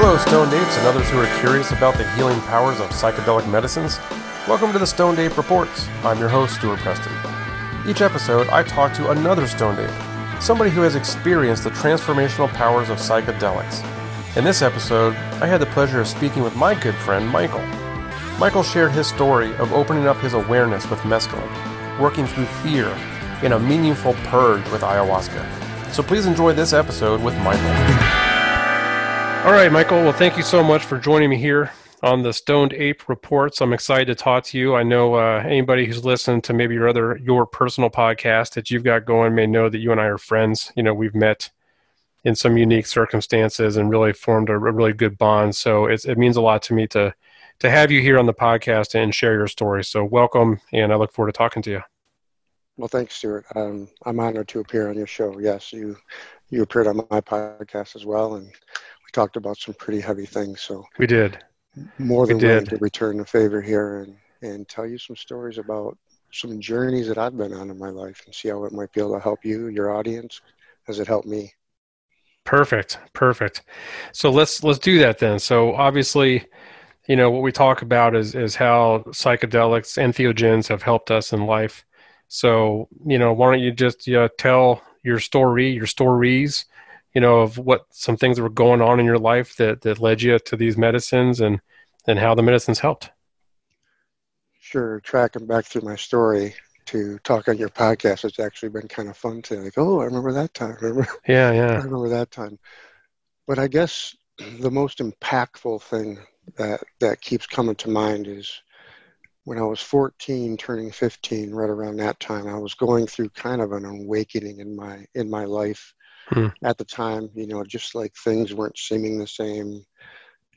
Hello, Stoned Apes and others who are curious about the healing powers of psychedelic medicines. Welcome to the Stoned Ape Reports. I'm your host, Stuart Preston. Each episode, I talk to another Stoned Ape, somebody who has experienced the transformational powers of psychedelics. In this episode, I had the pleasure of speaking with my good friend, Michael. Michael shared his story of opening up his awareness with mescaline, working through fear, in a meaningful purge with ayahuasca. So please enjoy this episode with Michael. All right, Michael. Well, thank you so much for joining me here on the Stoned Ape Reports. I'm excited to talk to you. I know uh, anybody who's listened to maybe your other your personal podcast that you've got going may know that you and I are friends. You know, we've met in some unique circumstances and really formed a, really good bond. So it means a lot to me to to have you here on the podcast and share your story. So welcome, and I look forward to talking to you. Well, thanks, Stuart. Um, I'm honored to appear on your show. Yes, you you appeared on my podcast as well, and we talked about some pretty heavy things. So we did more than we willing to return the favor here and and tell you some stories about some journeys that I've been on in my life and see how it might be able to help you, your audience, as it helped me. Perfect, perfect. So let's let's do that then. So obviously, you know what we talk about is is how psychedelics, entheogens have helped us in life. So you know, why don't you just uh, tell your story, your stories, you know, of what some things that were going on in your life that that led you to these medicines and and how the medicines helped. Sure, tracking back through my story to talk on your podcast it's actually been kind of fun to like, oh, I remember that time. Remember? Yeah, yeah. I remember that time. But I guess the most impactful thing that that keeps coming to mind is when I was 14, turning 15, right around that time, I was going through kind of an awakening in my in my life. Hmm. At the time, you know, just like things weren't seeming the same.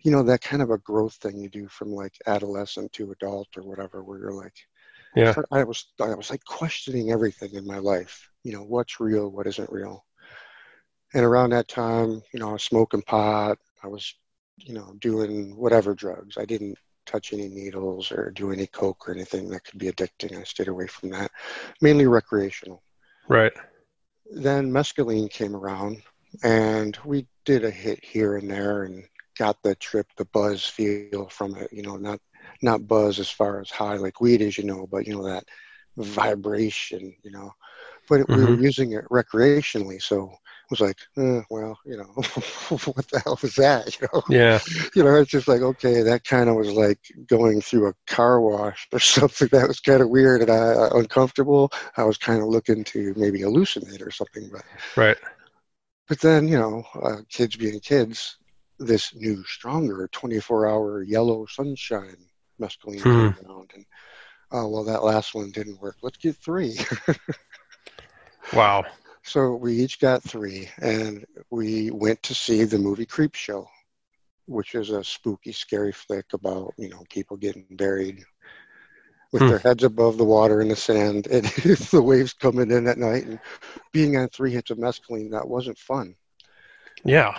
You know, that kind of a growth thing you do from like adolescent to adult or whatever, where you're like, yeah. I was i was like questioning everything in my life. You know what's real what isn't real. And around that time you know i was smoking pot. I was you know doing whatever drugs. I didn't touch any needles or do any coke or anything that could be addicting. I stayed away from that. Mainly recreational. Right then mescaline came around and we did a hit here and there and got the trip the buzz feel from it you know not not buzz as far as high like weed is, you know, but you know that vibration, you know. But mm-hmm. we were mm-hmm. using it recreationally, so was like, eh, well, you know, what the hell was that? You know, yeah, you know, it's just like okay, that kind of was like going through a car wash or something. That was kind of weird and uh, uncomfortable. I was kind of looking to maybe hallucinate or something, but right. But then, you know, uh, kids being kids, this new, stronger 24 hour yellow sunshine mescaline hmm. around. And oh well, that last one didn't work. Let's get three. wow. So we each got three, and we went to see the movie Creepshow, which is a spooky, scary flick about you know people getting buried with hmm. their heads above the water in the sand, and the waves coming in at night, and being on three hits of mescaline. That wasn't fun. Yeah.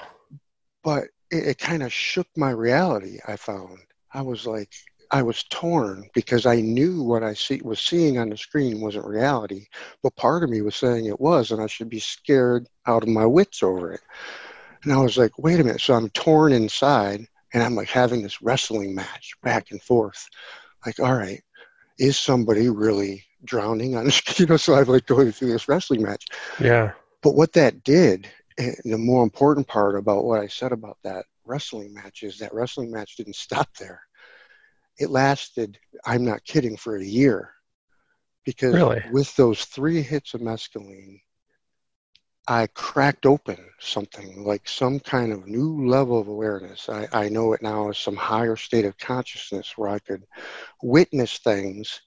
But it, it kind of shook my reality. I found I was like, I was torn because I knew what I see, was seeing on the screen wasn't reality, but part of me was saying it was, and I should be scared out of my wits over it. And I was like, wait a minute. So I'm torn inside, and I'm like having this wrestling match back and forth. Like, all right, is somebody really drowning on you know? So I'm like going through this wrestling match. Yeah. But what that did, and the more important part about what I said about that wrestling match is that wrestling match didn't stop there it lasted, I'm not kidding, for a year. Because really? with those three hits of mescaline, I cracked open something like some kind of new level of awareness. I, I know it now as some higher state of consciousness where I could witness things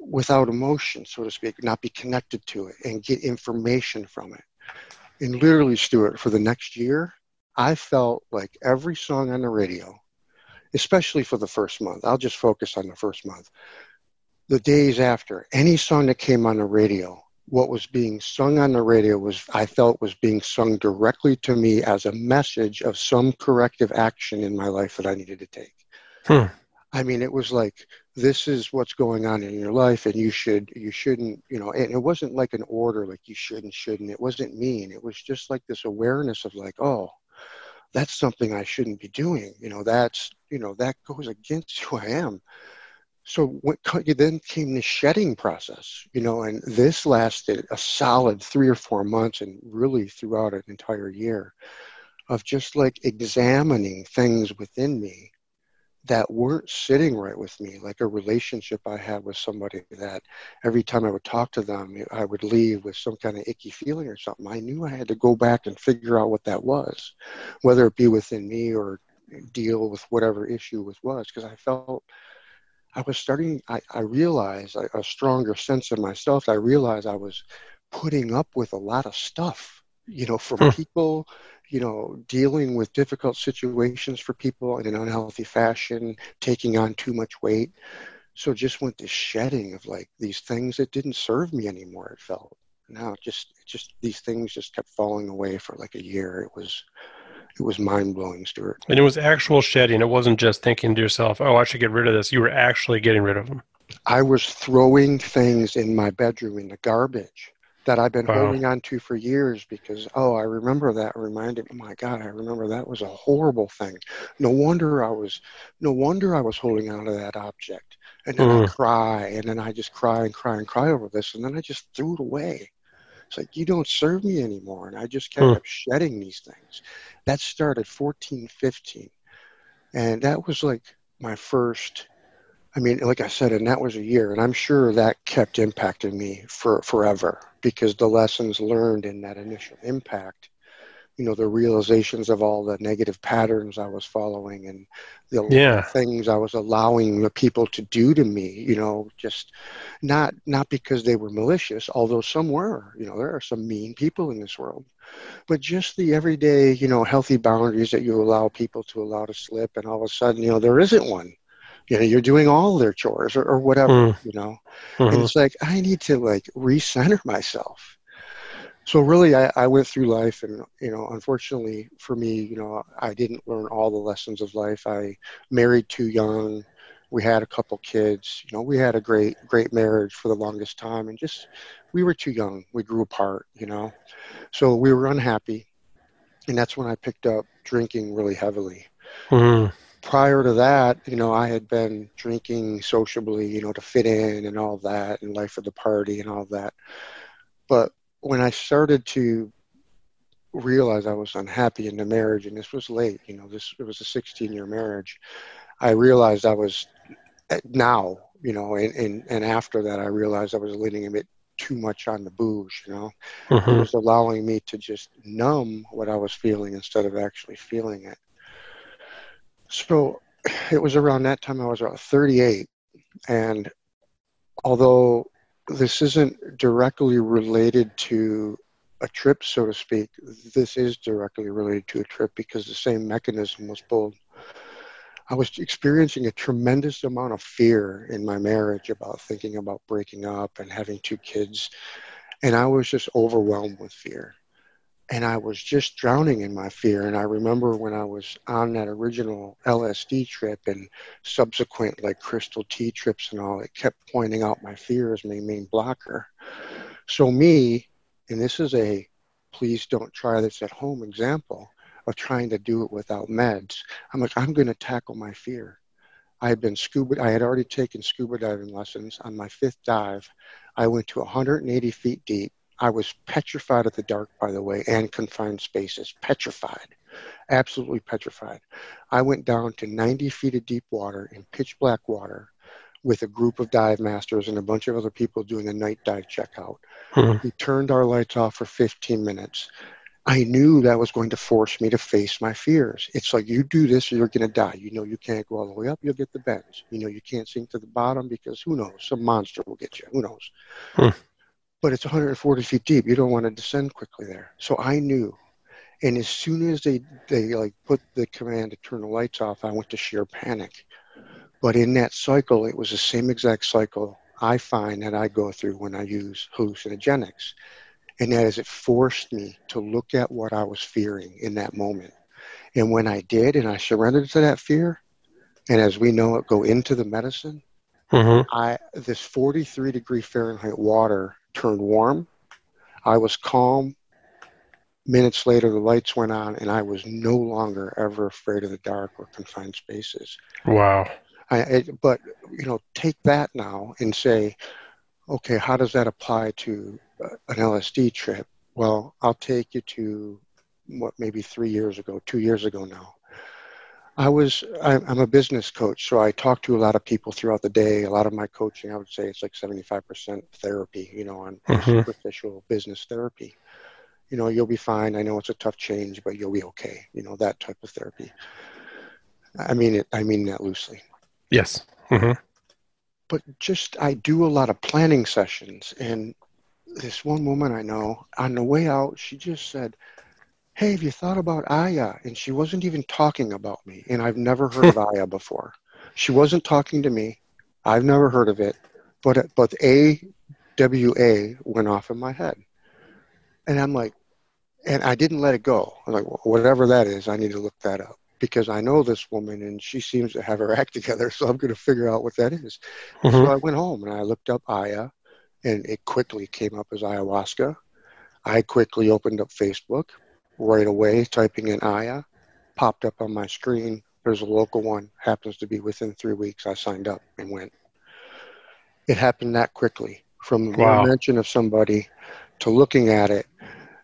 without emotion, so to speak, not be connected to it and get information from it. And literally, Stuart, for the next year, I felt like every song on the radio especially for the first month. I'll just focus on the first month. The days after, any song that came on the radio, what was being sung on the radio was, I felt, was being sung directly to me as a message of some corrective action in my life that I needed to take. Hmm. I mean, it was like, this is what's going on in your life, and you should, you shouldn't, you know. And it wasn't like an order, like you shouldn't, shouldn't. It wasn't mean. It was just like this awareness of like, oh, that's something I shouldn't be doing. You know, that's, you know, that goes against who I am. So what then came the shedding process, you know, and this lasted a solid three or four months and really throughout an entire year of just like examining things within me that weren't sitting right with me, like a relationship I had with somebody that every time I would talk to them, I would leave with some kind of icky feeling or something. I knew I had to go back and figure out what that was, whether it be within me or deal with whatever issue it was, because I felt I was starting, I, I realized a, a stronger sense of myself. I realized I was putting up with a lot of stuff, you know, from people you know, dealing with difficult situations for people in an unhealthy fashion, taking on too much weight. So just went to shedding of like these things that didn't serve me anymore. It felt now just just these things just kept falling away for like a year. It was it was mind blowing, Stuart. And it was actual shedding. It wasn't just thinking to yourself, "Oh, I should get rid of this." You were actually getting rid of them. I was throwing things in my bedroom in the garbage that I've been wow. holding on to for years because oh I remember that reminded me oh my god I remember that was a horrible thing no wonder I was no wonder I was holding on to that object and then mm. I cry and then I just cry and cry and cry over this and then I just threw it away it's like you don't serve me anymore and I just kept mm. shedding these things that started 14 15 and that was like my first I mean, like I said, and that was a year, and I'm sure that kept impacting me for forever because the lessons learned in that initial impact, you know, the realizations of all the negative patterns I was following and the yeah. things I was allowing the people to do to me, you know, just not not because they were malicious, although some were. You know, there are some mean people in this world, but just the everyday, you know, healthy boundaries that you allow people to allow to slip, and all of a sudden, you know, there isn't one you know you're doing all their chores or, or whatever mm. you know? Mm-hmm. and it's like i need to like recenter myself. So really I, I went through life and you know unfortunately for me you know i didn't learn all the lessons of life. I married too young. We had a couple kids. You know we had a great great marriage for the longest time and just we were too young. We grew apart you know? So we were unhappy. And that's when i picked up drinking really heavily. Mm prior to that, you know, I had been drinking sociably, you know, to fit in and all that, and life of the party and all that. But when I started to realize I was unhappy in the marriage, and this was late, you know, this it was a 16 year marriage, I realized I was now, you know, and, and, and after that, I realized I was leaning a bit too much on the booze, you know. Mm-hmm. It was allowing me to just numb what I was feeling instead of actually feeling it. So it was around that time I was about 38. And although this isn't directly related to a trip, so to speak, this is directly related to a trip because the same mechanism was pulled. I was experiencing a tremendous amount of fear in my marriage about thinking about breaking up and having two kids. And I was just overwhelmed with fear and I was just drowning in my fear. And I remember when I was on that original LSD trip and subsequent like crystal tea trips and all, it kept pointing out my fear as my main blocker. So me, and this is a please don't try this at home example of trying to do it without meds. I'm like, I'm going to tackle my fear. I had been scuba, I had already taken scuba diving lessons. On my fifth dive, I went to 180 feet deep I was petrified of the dark, by the way, and confined spaces. Petrified. Absolutely petrified. I went down to 90 feet of deep water in pitch black water with a group of dive masters and a bunch of other people doing a night dive checkout. Mm-hmm. We turned our lights off for 15 minutes. I knew that was going to force me to face my fears. It's like you do this or you're going to die. You know you can't go all the way up, you'll get the bends. You know you can't sink to the bottom because who knows, some monster will get you. Who knows? Hmm but it's 140 feet deep. You don't want to descend quickly there. So I knew. And as soon as they, they like put the command to turn the lights off, I went to sheer panic. But in that cycle, it was the same exact cycle I find that I go through when I use hallucinogenics. And that is it forced me to look at what I was fearing in that moment. And when I did and I surrendered to that fear, and as we know it, go into the medicine, mm-hmm. I this 43 degree Fahrenheit water turned warm. I was calm. minutes later, the lights went on, and I was no longer ever afraid of the dark or confined spaces. Wow. I, I, but you know, take that now and say, okay, how does that apply to uh, an LSD trip? Well, I'll take you to what maybe three years ago, two years ago now. I was I'm a business coach, so I talk to a lot of people throughout the day. A lot of my coaching, I would say, it's like 75% therapy, you know, on mm-hmm. superficial business therapy. You know, you'll be fine. I know it's a tough change, but you'll be okay. You know, that type of therapy. I mean it. I mean that loosely. Yes. Mm-hmm. But just I do a lot of planning sessions, and this one woman I know on the way out, she just said, "Hey, have you thought about Aya?" And she wasn't even talking about me, and I've never heard of Aya before. She wasn't talking to me. I've never heard of it, but but A W A went off in my head, and I'm like, and I didn't let it go. I'm like, whatever that is, I need to look that up because I know this woman and she seems to have her act together. So I'm going to figure out what that is. Mm-hmm. So I went home and I looked up Aya and it quickly came up as ayahuasca. I quickly opened up Facebook right away, typing in Aya, popped up on my screen. There's a local one, happens to be within three weeks. I signed up and went. It happened that quickly from the wow. mention of somebody to looking at it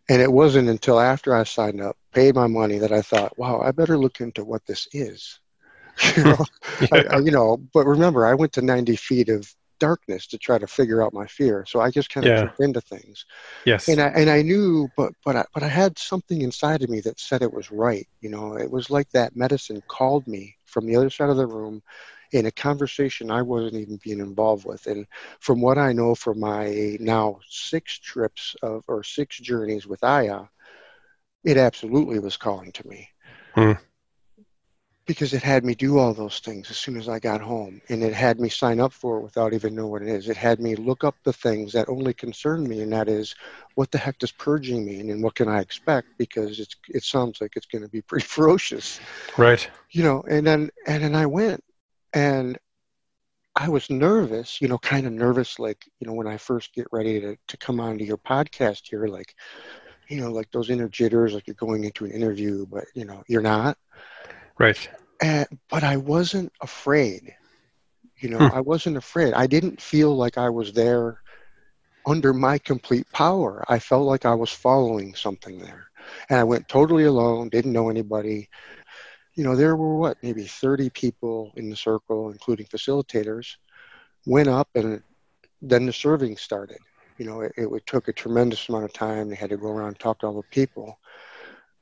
and it wasn't until after I signed up, paid my money, that I thought, wow, I better look into what this is. you know, yeah. I, I, you know, but remember, I went to 90 feet of darkness to try to figure out my fear. So I just kind of yeah. jumped into things. Yes. And I and I knew, but but I, but I had something inside of me that said it was right. You know, it was like that medicine called me from the other side of the room in a conversation I wasn't even being involved with. And from what I know from my now six trips of or six journeys with Aya, it absolutely was calling to me. Hmm. Because it had me do all those things as soon as I got home, and it had me sign up for it without even knowing what it is. It had me look up the things that only concern me, and that is, what the heck does purging mean, and what can I expect? Because it's it sounds like it's going to be pretty ferocious, right? You know, and then and then I went, and I was nervous, you know, kind of nervous, like, you know, when I first get ready to, to come onto your podcast here, like, you know, like those inner jitters, like you're going into an interview, but, you know, you're not. Right. And, but I wasn't afraid. You know, hmm. I wasn't afraid. I didn't feel like I was there under my complete power. I felt like I was following something there. And I went totally alone, didn't know anybody you know, there were what, maybe 30 people in the circle, including facilitators, went up and then the serving started. You know, it, it took a tremendous amount of time. They had to go around and talk to all the people.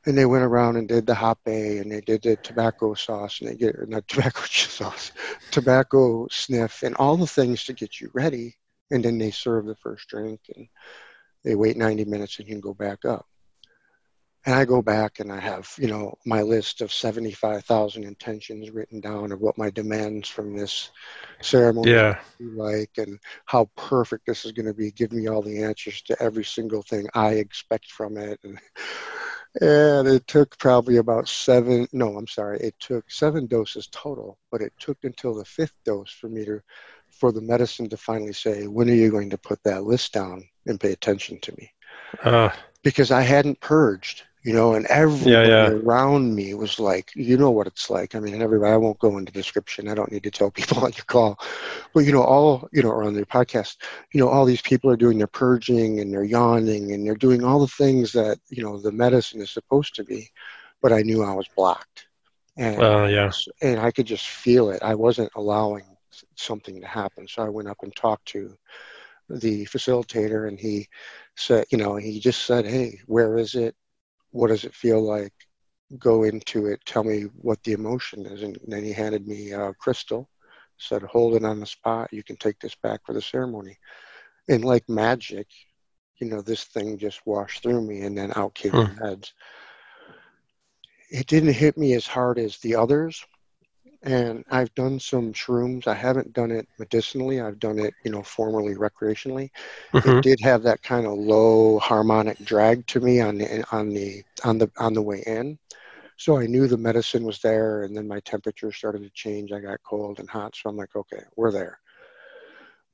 And they went around and did the hape and they did the tobacco sauce and they get, not tobacco sauce, tobacco sniff and all the things to get you ready. And then they serve the first drink and they wait 90 minutes and you can go back up and I go back and I have, you know, my list of 75,000 intentions written down of what my demands from this ceremony yeah. like and how perfect this is going to be. Give me all the answers to every single thing I expect from it. And, and it took probably about seven, no, I'm sorry, it took seven doses total, but it took until the fifth dose for me to, for the medicine to finally say, when are you going to put that list down and pay attention to me? Uh. Because I hadn't purged you know, and everybody yeah, yeah. around me was like, you know what it's like. I mean, everybody, I won't go into description. I don't need to tell people on your call, but you know, all, you know, or on their podcast, you know, all these people are doing their purging and they're yawning and they're doing all the things that, you know, the medicine is supposed to be, but I knew I was blocked. And, uh, yeah. and I could just feel it. I wasn't allowing something to happen. So I went up and talked to the facilitator and he said, you know, he just said, Hey, where is it? What does it feel like? Go into it. Tell me what the emotion is. And then he handed me a crystal, said, hold it on the spot. You can take this back for the ceremony. And like magic, you know, this thing just washed through me and then out came hmm. the heads. It didn't hit me as hard as the others, and I've done some shrooms. I haven't done it medicinally. I've done it, you know, formerly recreationally. Mm-hmm. It did have that kind of low harmonic drag to me on the on the on the on the way in. So I knew the medicine was there, and then my temperature started to change. I got cold and hot, so I'm like, okay, we're there.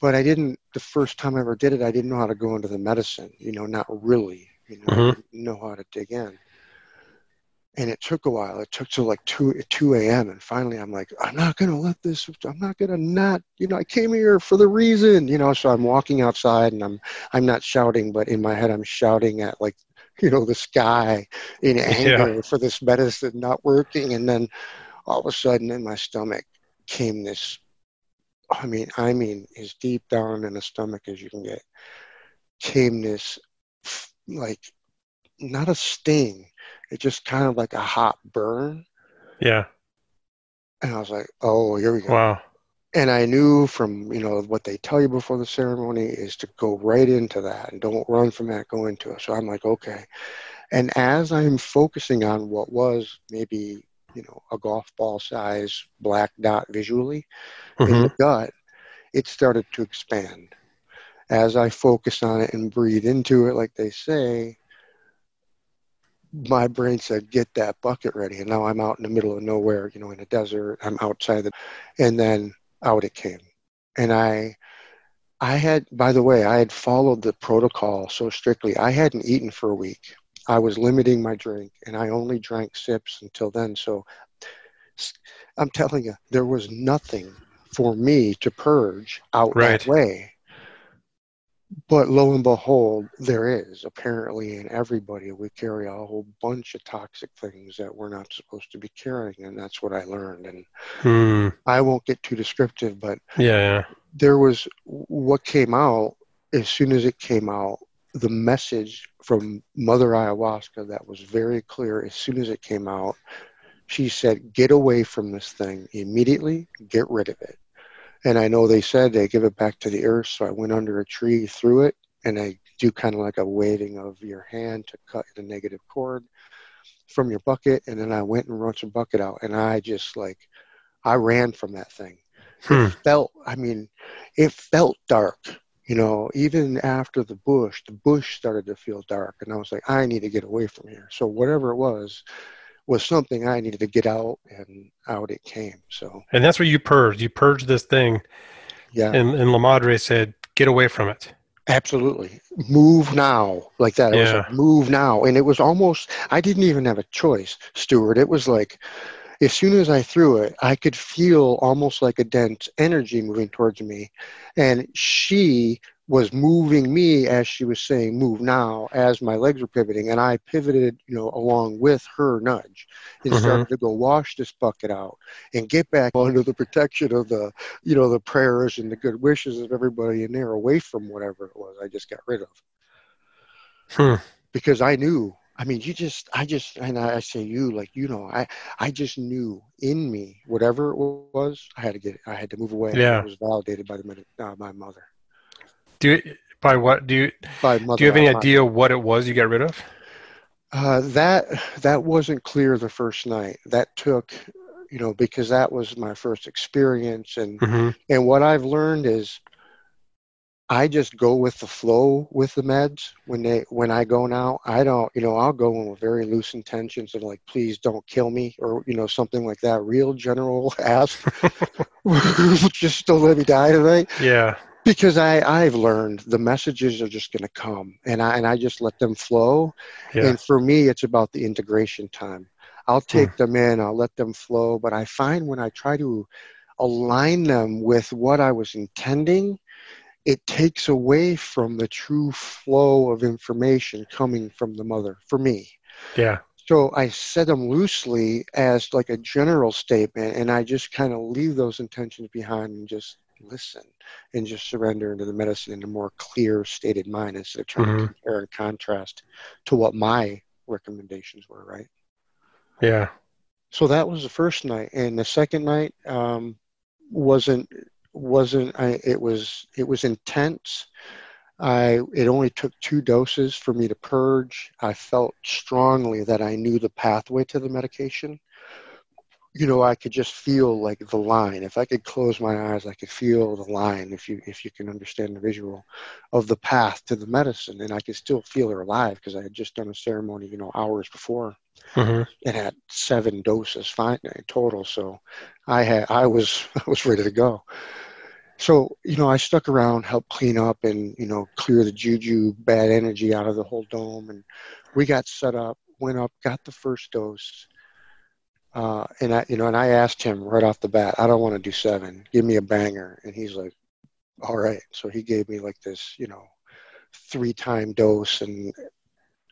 But I didn't. The first time I ever did it, I didn't know how to go into the medicine. You know, not really. You know, Mhm. I didn't know how to dig in. And it took a while. It took till like two two a.m. And finally, I'm like, I'm not gonna let this. I'm not gonna not. You know, I came here for the reason. You know, so I'm walking outside and I'm I'm not shouting, but in my head I'm shouting at like, you know, the sky in anger for this medicine not working. And then all of a sudden, in my stomach came this. I mean, I mean, as deep down in the stomach as you can get, came this like not a sting. It just kind of like a hot burn. Yeah. And I was like, oh, here we go. Wow. And I knew from, you know, what they tell you before the ceremony is to go right into that and don't run from that, go into it. So I'm like, okay. And as I'm focusing on what was maybe, you know, a golf ball size black dot visually in hmm the gut, it started to expand. As I focus on it and breathe into it, like they say, my brain said, "Get that bucket ready." And now I'm out in the middle of nowhere, you know, in a desert. I'm outside the, and then out it came, and I, I had, by the way, I had followed the protocol so strictly. I hadn't eaten for a week. I was limiting my drink, and I only drank sips until then. So, I'm telling you, there was nothing for me to purge out Right. that way. But lo and behold, there is. Apparently, in everybody, we carry a whole bunch of toxic things that we're not supposed to be carrying. And that's what I learned. And Hmm. I won't get too descriptive, but Yeah. Yeah. there was what came out as soon as it came out, the message from Mother Ayahuasca that was very clear as soon as it came out. She said, Get away from this thing immediately, get rid of it. And I know they said they give it back to the earth, so I went under a tree, threw it, and I do kind of like a waving of your hand to cut the negative cord from your bucket. And then I went and wrote some bucket out, and I just like, I ran from that thing Hmm. it felt i mean it felt dark you know even after the bush the bush started to feel dark and i was like i need to get away from here so whatever it was was something i needed to get out and out it came so. And that's what you purged. You purged this thing, yeah. And, and La Madre said, "Get away from it." absolutely. Move now like that. It was Yeah. like move now. And it was almost i didn't even have a choice stuart. It was like as soon as i threw it i could feel almost like a dense energy moving towards me. And she was moving me as she was saying move now as my legs were pivoting and i pivoted you know along with her nudge and Mhm. started to go wash this bucket out and get back under the protection of the you know the prayers and the good wishes of everybody in there away from whatever it was i just got rid of Hmm. because i knew i mean you just i just and i say you like you know i i just knew in me whatever it was i had to get it i had to move away Yeah. it was validated by the uh, my mother Do you, by what do you by mother do you have any idea what it was you got rid of? Uh, that that wasn't clear the first night. That took, you know, because that was my first experience, and hmm and what I've learned is, I just go with the flow with the meds when they when I go now. I don't, you know, I'll go in with very loose intentions and like, please don't kill me, or you know, something like that. Real general ask, just don't let me die tonight Yeah. Because I I've learned the messages are just going to come, and I and I just let them flow. Yeah. And for me, it's about the integration time. I'll hmm. take them in, I'll let them flow, but I find when I try to align them with what I was intending, it takes away from the true flow of information coming from the mother for me. Yeah. So I set them loosely as like a general statement, and I just kind of leave those intentions behind and just listen and just surrender into the medicine in a more clear stated mind instead of trying Mhm. to compare and contrast to what my recommendations were, right? Yeah. So that was the first night, and the second night um, wasn't wasn't I, it was it was intense. I it only took two doses for me to purge. I felt strongly that I knew the pathway to the medication. You know, I could just feel like the line. If I could close my eyes, I could feel the line. If you if you can understand the visual of the path to the medicine, and I could still feel her alive because I had just done a ceremony, you know, hours before hmm and had seven doses fine total. So I had I was I was ready to go. so you know, I stuck around, helped clean up, and you know, clear the juju, bad energy out of the whole dome, and we got set up, went up, got the first dose. Uh, and I, you know, and I asked him right off the bat, I don't want to do seven. Give me a banger. And he's like, all right. So he gave me like this, you know, three time dose and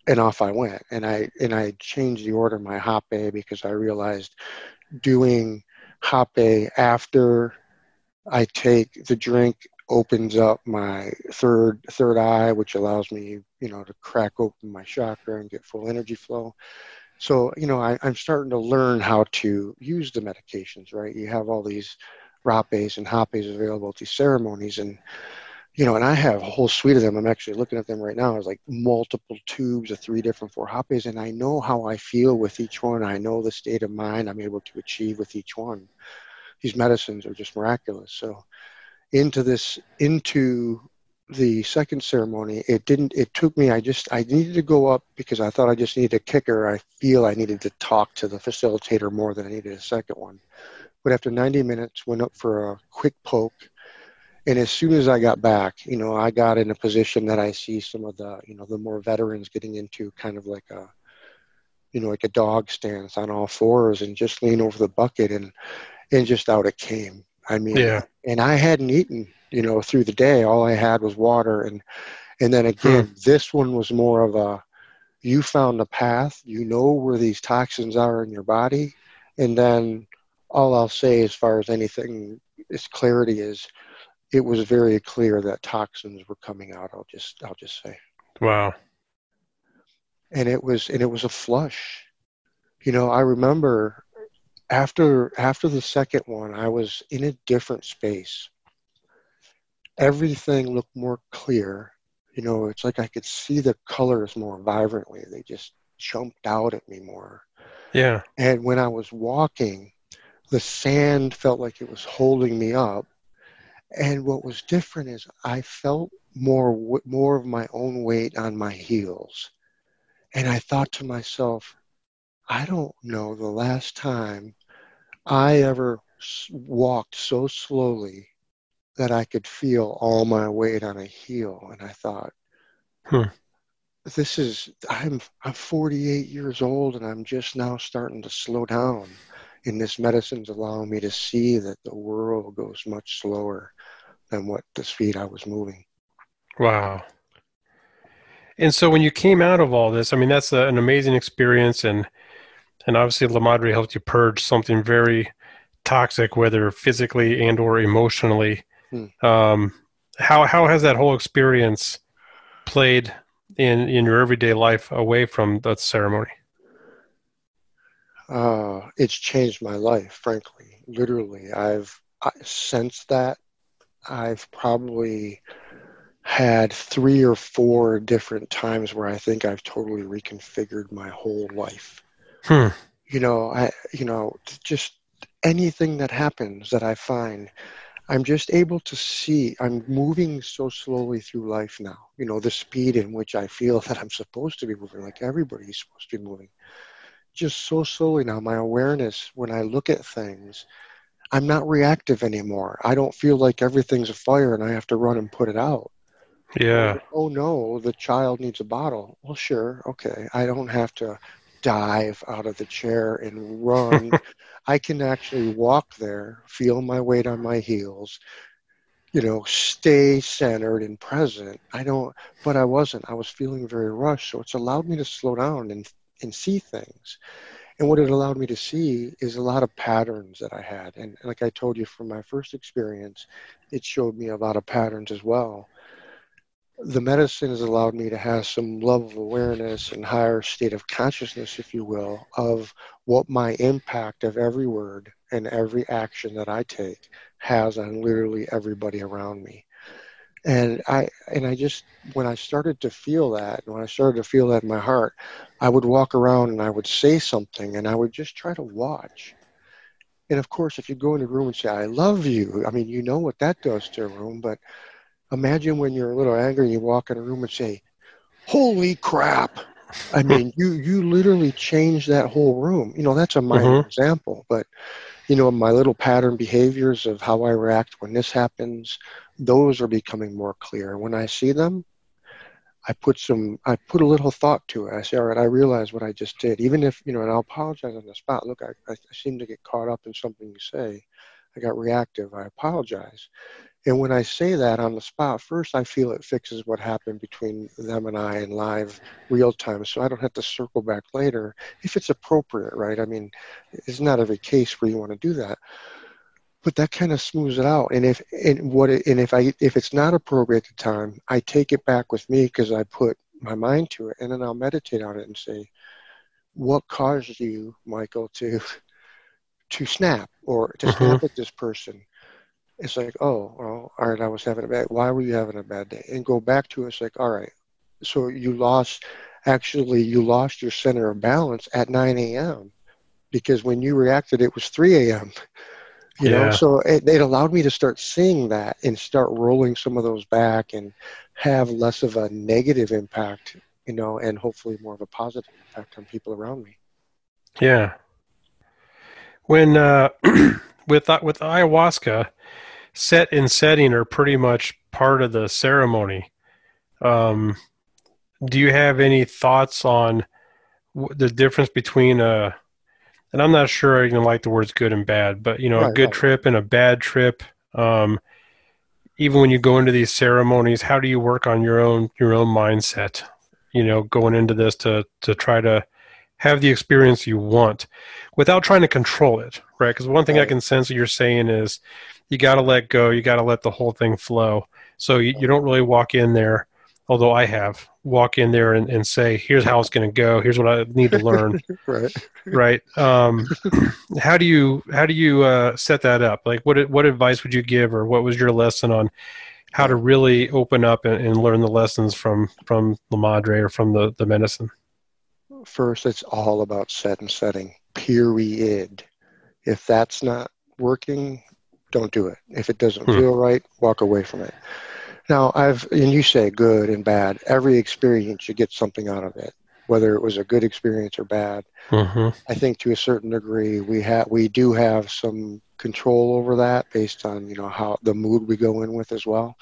and off I went. And I and I changed the order of my hape because I realized doing hape after I take the drink opens up my third third eye, which allows me, you know, to crack open my chakra and get full energy flow. So, you know, I, I'm starting to learn how to use the medications, right? You have all these rapés and hapes available at these ceremonies and you know, and I have a whole suite of them. I'm actually looking at them right now. It's like multiple tubes of three different four hapes, and I know how I feel with each one. I know the state of mind I'm able to achieve with each one. These medicines are just miraculous. So, into this, into the second ceremony, it didn't. It took me. I just. I needed to go up because I thought I just needed a kicker. I feel I needed to talk to the facilitator more than I needed a second one. But after 90 minutes, went up for a quick poke and as soon as I got back, you know, I got in a position that I see some of the, you know, the more veterans getting into kind of like a, you know, like a dog stance on all fours and just lean over the bucket and, and just out it came. I mean, yeah. and I hadn't eaten, you know, through the day. All I had was water. And, and then again, hmm. this one was more of a, you found a path, you know where these toxins are in your body. And then all I'll say as far as anything is clarity is it was very clear that toxins were coming out. I'll just I'll just say. Wow. And it was and it was a flush. You know, I remember after after the second one, I was in a different space. Everything looked more clear. You know, it's like I could see the colors more vibrantly. They just jumped out at me more. Yeah. And when I was walking, the sand felt like it was holding me up and what was different is I felt more more of my own weight on my heels. And I thought to myself, I don't know the last time I ever walked so slowly that I could feel all my weight on a heel. And I thought, hmm. this is, I'm, I'm 48 years old and I'm just now starting to slow down. And this medicine's allowing me to see that the world goes much slower than what the speed I was moving. Wow. And so when you came out of all this, I mean, that's a, an amazing experience. And, and obviously La Madre helped you purge something very toxic, whether physically and or emotionally. Hmm. Um, how, how has that whole experience played in, in your everyday life away from that ceremony? Uh, it's changed my life, frankly. Literally, I've I sensed that I've probably had three or four different times where I think I've totally reconfigured my whole life. Hmm. You know, I you know, just anything that happens that I find, I'm just able to see I'm moving so slowly through life now. You know, the speed in which I feel that I'm supposed to be moving, like everybody's supposed to be moving. Just so slowly now. My awareness when I look at things I'm not reactive anymore. I don't feel like everything's a fire and I have to run and put it out. Yeah. Oh no, the child needs a bottle. Well, sure. Okay. I don't have to dive out of the chair and run. I can actually walk there, feel my weight on my heels, you know, stay centered and present. I don't, but I wasn't. I was feeling very rushed. So it's allowed me to slow down and, and see things. And what it allowed me to see is a lot of patterns that I had. And like I told you from my first experience, it showed me a lot of patterns as well. The medicine has allowed me to have some level of awareness and higher state of consciousness, if you will, of what my impact of every word and every action that I take has on literally everybody around me. And i and i just when i started to feel that and when i started to feel that in my heart i would walk around and i would say something and i would just try to watch. And of course if you go in a room and say i love you i mean you know what that does to a room but imagine when you're a little angry and you walk in a room and say holy crap i mean you you literally change that whole room you know that's a minor mm-hmm. example but you know, my little pattern behaviors of how I react when this happens, those are becoming more clear. When I see them, I put some, I put a little thought to it. I say, all right, I realize what I just did. Even if, you know, and I'll apologize on the spot. Look, I, I seem to get caught up in something you say. I got reactive. I apologize. And when I say that on the spot, first I feel it fixes what happened between them and I in live real time. So I don't have to circle back later if it's appropriate, right? I mean, it's not every case where you want to do that. But that kind of smooths it out. And if and what it, and if I if it's not appropriate at the time, I take it back with me because I put my mind to it, and then I'll meditate on it and say, what caused you, Michael, to to snap or to mm-hmm. snap at this person? It's like, oh, well, all right, I was having a bad. Why were you having a bad day? And go back to it, it's like, all right, so you lost. Actually, you lost your center of balance at 9 a.m. because when you reacted, it was 3 a.m. You yeah. know, so it, it allowed me to start seeing that and start rolling some of those back and have less of a negative impact, you know, and hopefully more of a positive impact on people around me. Yeah. When uh, with uh, with ayahuasca, set and setting are pretty much part of the ceremony. Um, do you have any thoughts on the difference between a, and I'm not sure I even like the words good and bad, but you know, right, a good right. trip and a bad trip. Um, even when you go into these ceremonies, how do you work on your own your own mindset? You know, going into this to to try to have the experience you want without trying to control it, right? Because one thing right. I can sense that you're saying is you got to let go. You got to let the whole thing flow. So you, you, don't really walk in there, although I have walk in there and, and say, here's how it's going to go. Here's what I need to learn. right. Right. Um, how do you, how do you uh, set that up? Like what, what advice would you give or what was your lesson on how to really open up and, and learn the lessons from, from La Madre or from the, the medicine? First, it's all about set and setting, period. If that's not working, don't do it. If it doesn't hmm. feel right, walk away from it. Now, I've, and you say good and bad, every experience you get something out of it, whether it was a good experience or bad. Mm-hmm. I think to a certain degree, we have, we do have some control over that based on, you know, how the mood we go in with as well.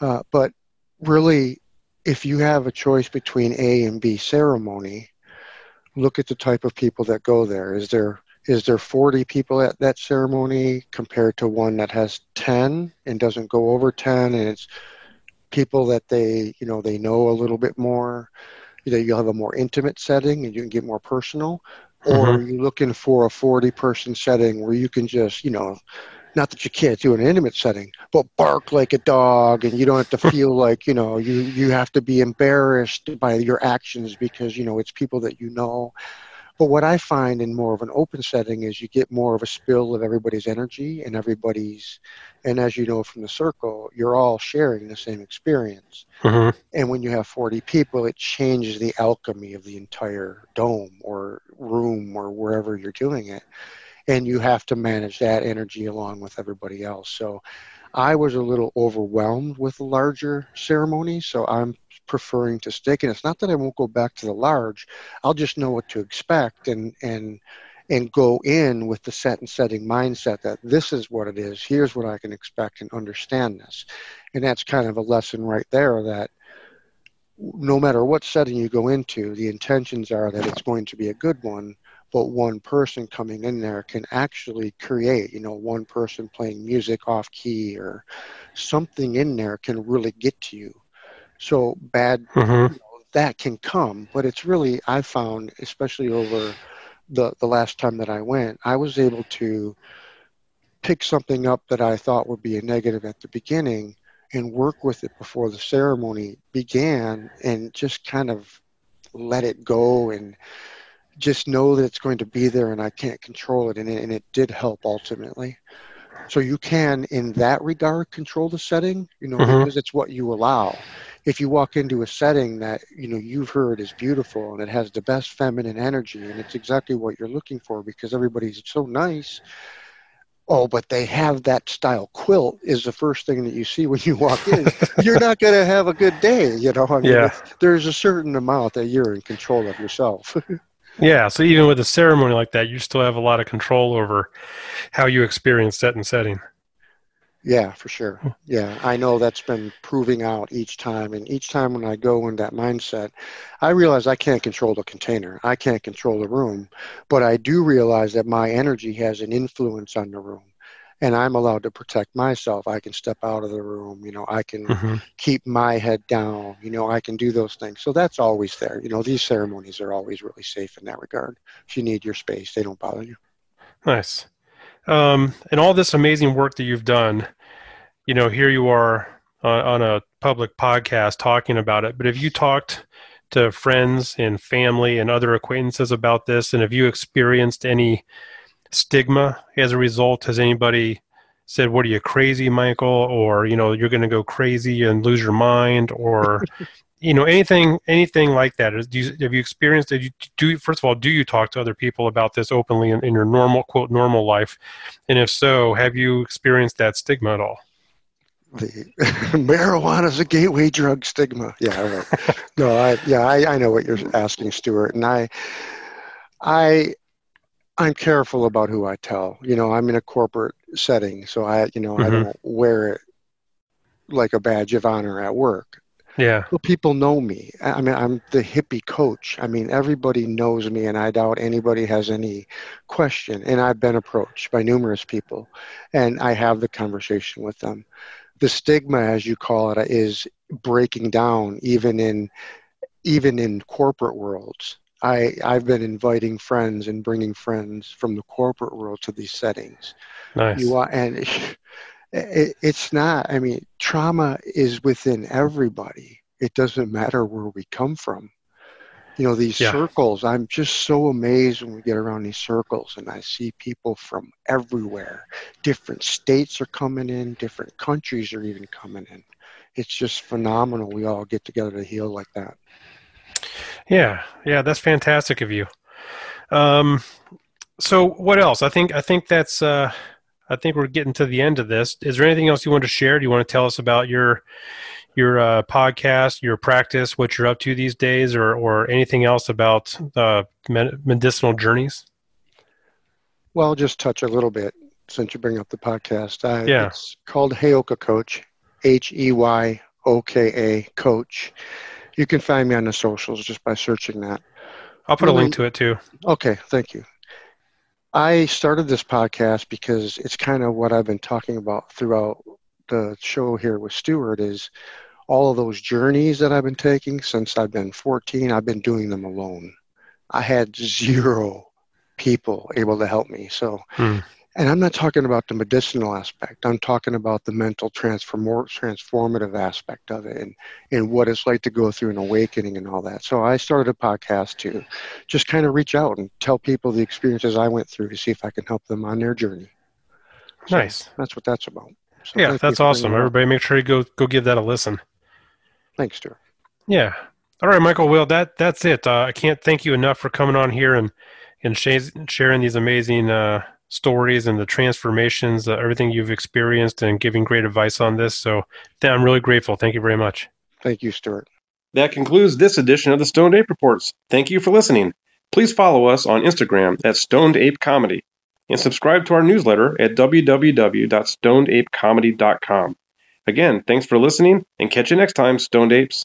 Uh, but really, if you have a choice between A and B ceremony, look at the type of people that go there. Is there is there 40 people at that ceremony compared to one that has 10 and doesn't go over 10 and it's people that they you know they know a little bit more you know you'll have a more intimate setting and you can get more personal. Or mm-hmm. are you looking for a 40 person setting where you can just you know not that you can't do an intimate setting but bark like a dog and you don't have to feel like you know you you have to be embarrassed by your actions because you know it's people that you know but what I find in more of an open setting is you get more of a spill of everybody's energy and everybody's, and as you know from the circle, you're all sharing the same experience. Mm-hmm. And when you have 40 people, it changes the alchemy of the entire dome or room or wherever you're doing it. And you have to manage that energy along with everybody else. So I was a little overwhelmed with the larger ceremony, so I'm preferring to stick. And it's not that I won't go back to the large. I'll just know what to expect and and and go in with the set and setting mindset that this is what it is. Here's what I can expect and understand this. And that's kind of a lesson right there that no matter what setting you go into, the intentions are that it's going to be a good one but one person coming in there can actually create you know one person playing music off key or something in there can really get to you so bad mm-hmm. you know, that can come but it's really i found especially over the the last time that i went i was able to pick something up that i thought would be a negative at the beginning and work with it before the ceremony began and just kind of let it go and just know that it's going to be there and I can't control it. And it, and it did help ultimately. So you can, in that regard, control the setting, you know, mm-hmm. because it's what you allow. If you walk into a setting that, you know, you've heard is beautiful and it has the best feminine energy and it's exactly what you're looking for because everybody's so nice. Oh, but they have that style quilt is the first thing that you see when you walk in. you're not going to have a good day, you know. I mean, yeah. there's a certain amount that you're in control of yourself. Yeah, so even with a ceremony like that, you still have a lot of control over how you experience set and setting. Yeah, for sure. Yeah, I know that's been proving out each time. And each time when I go in that mindset, I realize I can't control the container. I can't control the room. But I do realize that my energy has an influence on the room. And I'm allowed to protect myself. I can step out of the room. You know, I can mm-hmm. keep my head down. You know, I can do those things. So that's always there. You know, these ceremonies are always really safe in that regard. If you need your space, they don't bother you. Nice. Um, and all this amazing work that you've done, you know, here you are on, on a public podcast talking about it. But have you talked to friends and family and other acquaintances about this? And have you experienced any stigma as a result? Has anybody said, "What are you crazy, Michael?" Or you know, you're going to go crazy and lose your mind, or you know, anything, anything like that? Do you, have you experienced? Did you do? First of all, do you talk to other people about this openly in, in your normal quote normal life? And if so, have you experienced that stigma at all? The marijuana is a gateway drug stigma. Yeah, right. no, I yeah, I, I know what you're asking, Stuart, and I, I, I'm careful about who I tell. You know, I'm in a corporate setting, so I, you know, mm-hmm. I don't wear it like a badge of honor at work. Yeah. Well, people know me. I mean, I'm the hippie coach. I mean, everybody knows me, and I doubt anybody has any question. And I've been approached by numerous people, and I have the conversation with them the stigma, as you call it, is breaking down even in even in corporate worlds. I, I've been inviting friends and bringing friends from the corporate world to these settings. Nice. You are, and it, it's not. I mean, trauma is within everybody. It doesn't matter where we come from you know these yeah. circles i'm just so amazed when we get around these circles and i see people from everywhere. Different states are coming in different countries are even coming in. It's just phenomenal we all get together to heal like that. Yeah yeah that's fantastic of you. Um so what else? I think i think that's uh i think we're getting to the end of this. Is there anything else you want to share? Do you want to tell us about your your uh, podcast, your practice, what you're up to these days, or or anything else about uh, medicinal journeys? Well, I'll just touch a little bit since you bring up the podcast. I, yeah. It's called Heyoka Coach, H E Y O K A Coach. You can find me on the socials just by searching that. I'll put really, a link to it too. Okay, thank you. I started this podcast because it's kind of what I've been talking about throughout the show here with Stewart is all of those journeys that I've been taking since I've been 14, I've been doing them alone. I had zero people able to help me. So, hmm. and I'm not talking about the medicinal aspect. I'm talking about the mental transform- transformative aspect of it and, and what it's like to go through an awakening and all that. So I started a podcast to just kind of reach out and tell people the experiences I went through to see if I can help them on their journey. So nice. That's what that's about. So yeah, that's awesome. Everybody make sure you go, go give that a listen. Thanks, Stuart. Yeah. All right, Michael. Well, that that's it. Uh, I can't thank you enough for coming on here and and sharing these amazing uh, stories and the transformations, uh, everything you've experienced, and giving great advice on this. So, I'm really grateful. Thank you very much. Thank you, Stuart. That concludes this edition of the Stoned Ape Reports. Thank you for listening. Please follow us on Instagram at Stoned Ape Comedy and subscribe to our newsletter at www.stonedapecomedy.com. Again, thanks for listening and catch you next time, Stoned Apes.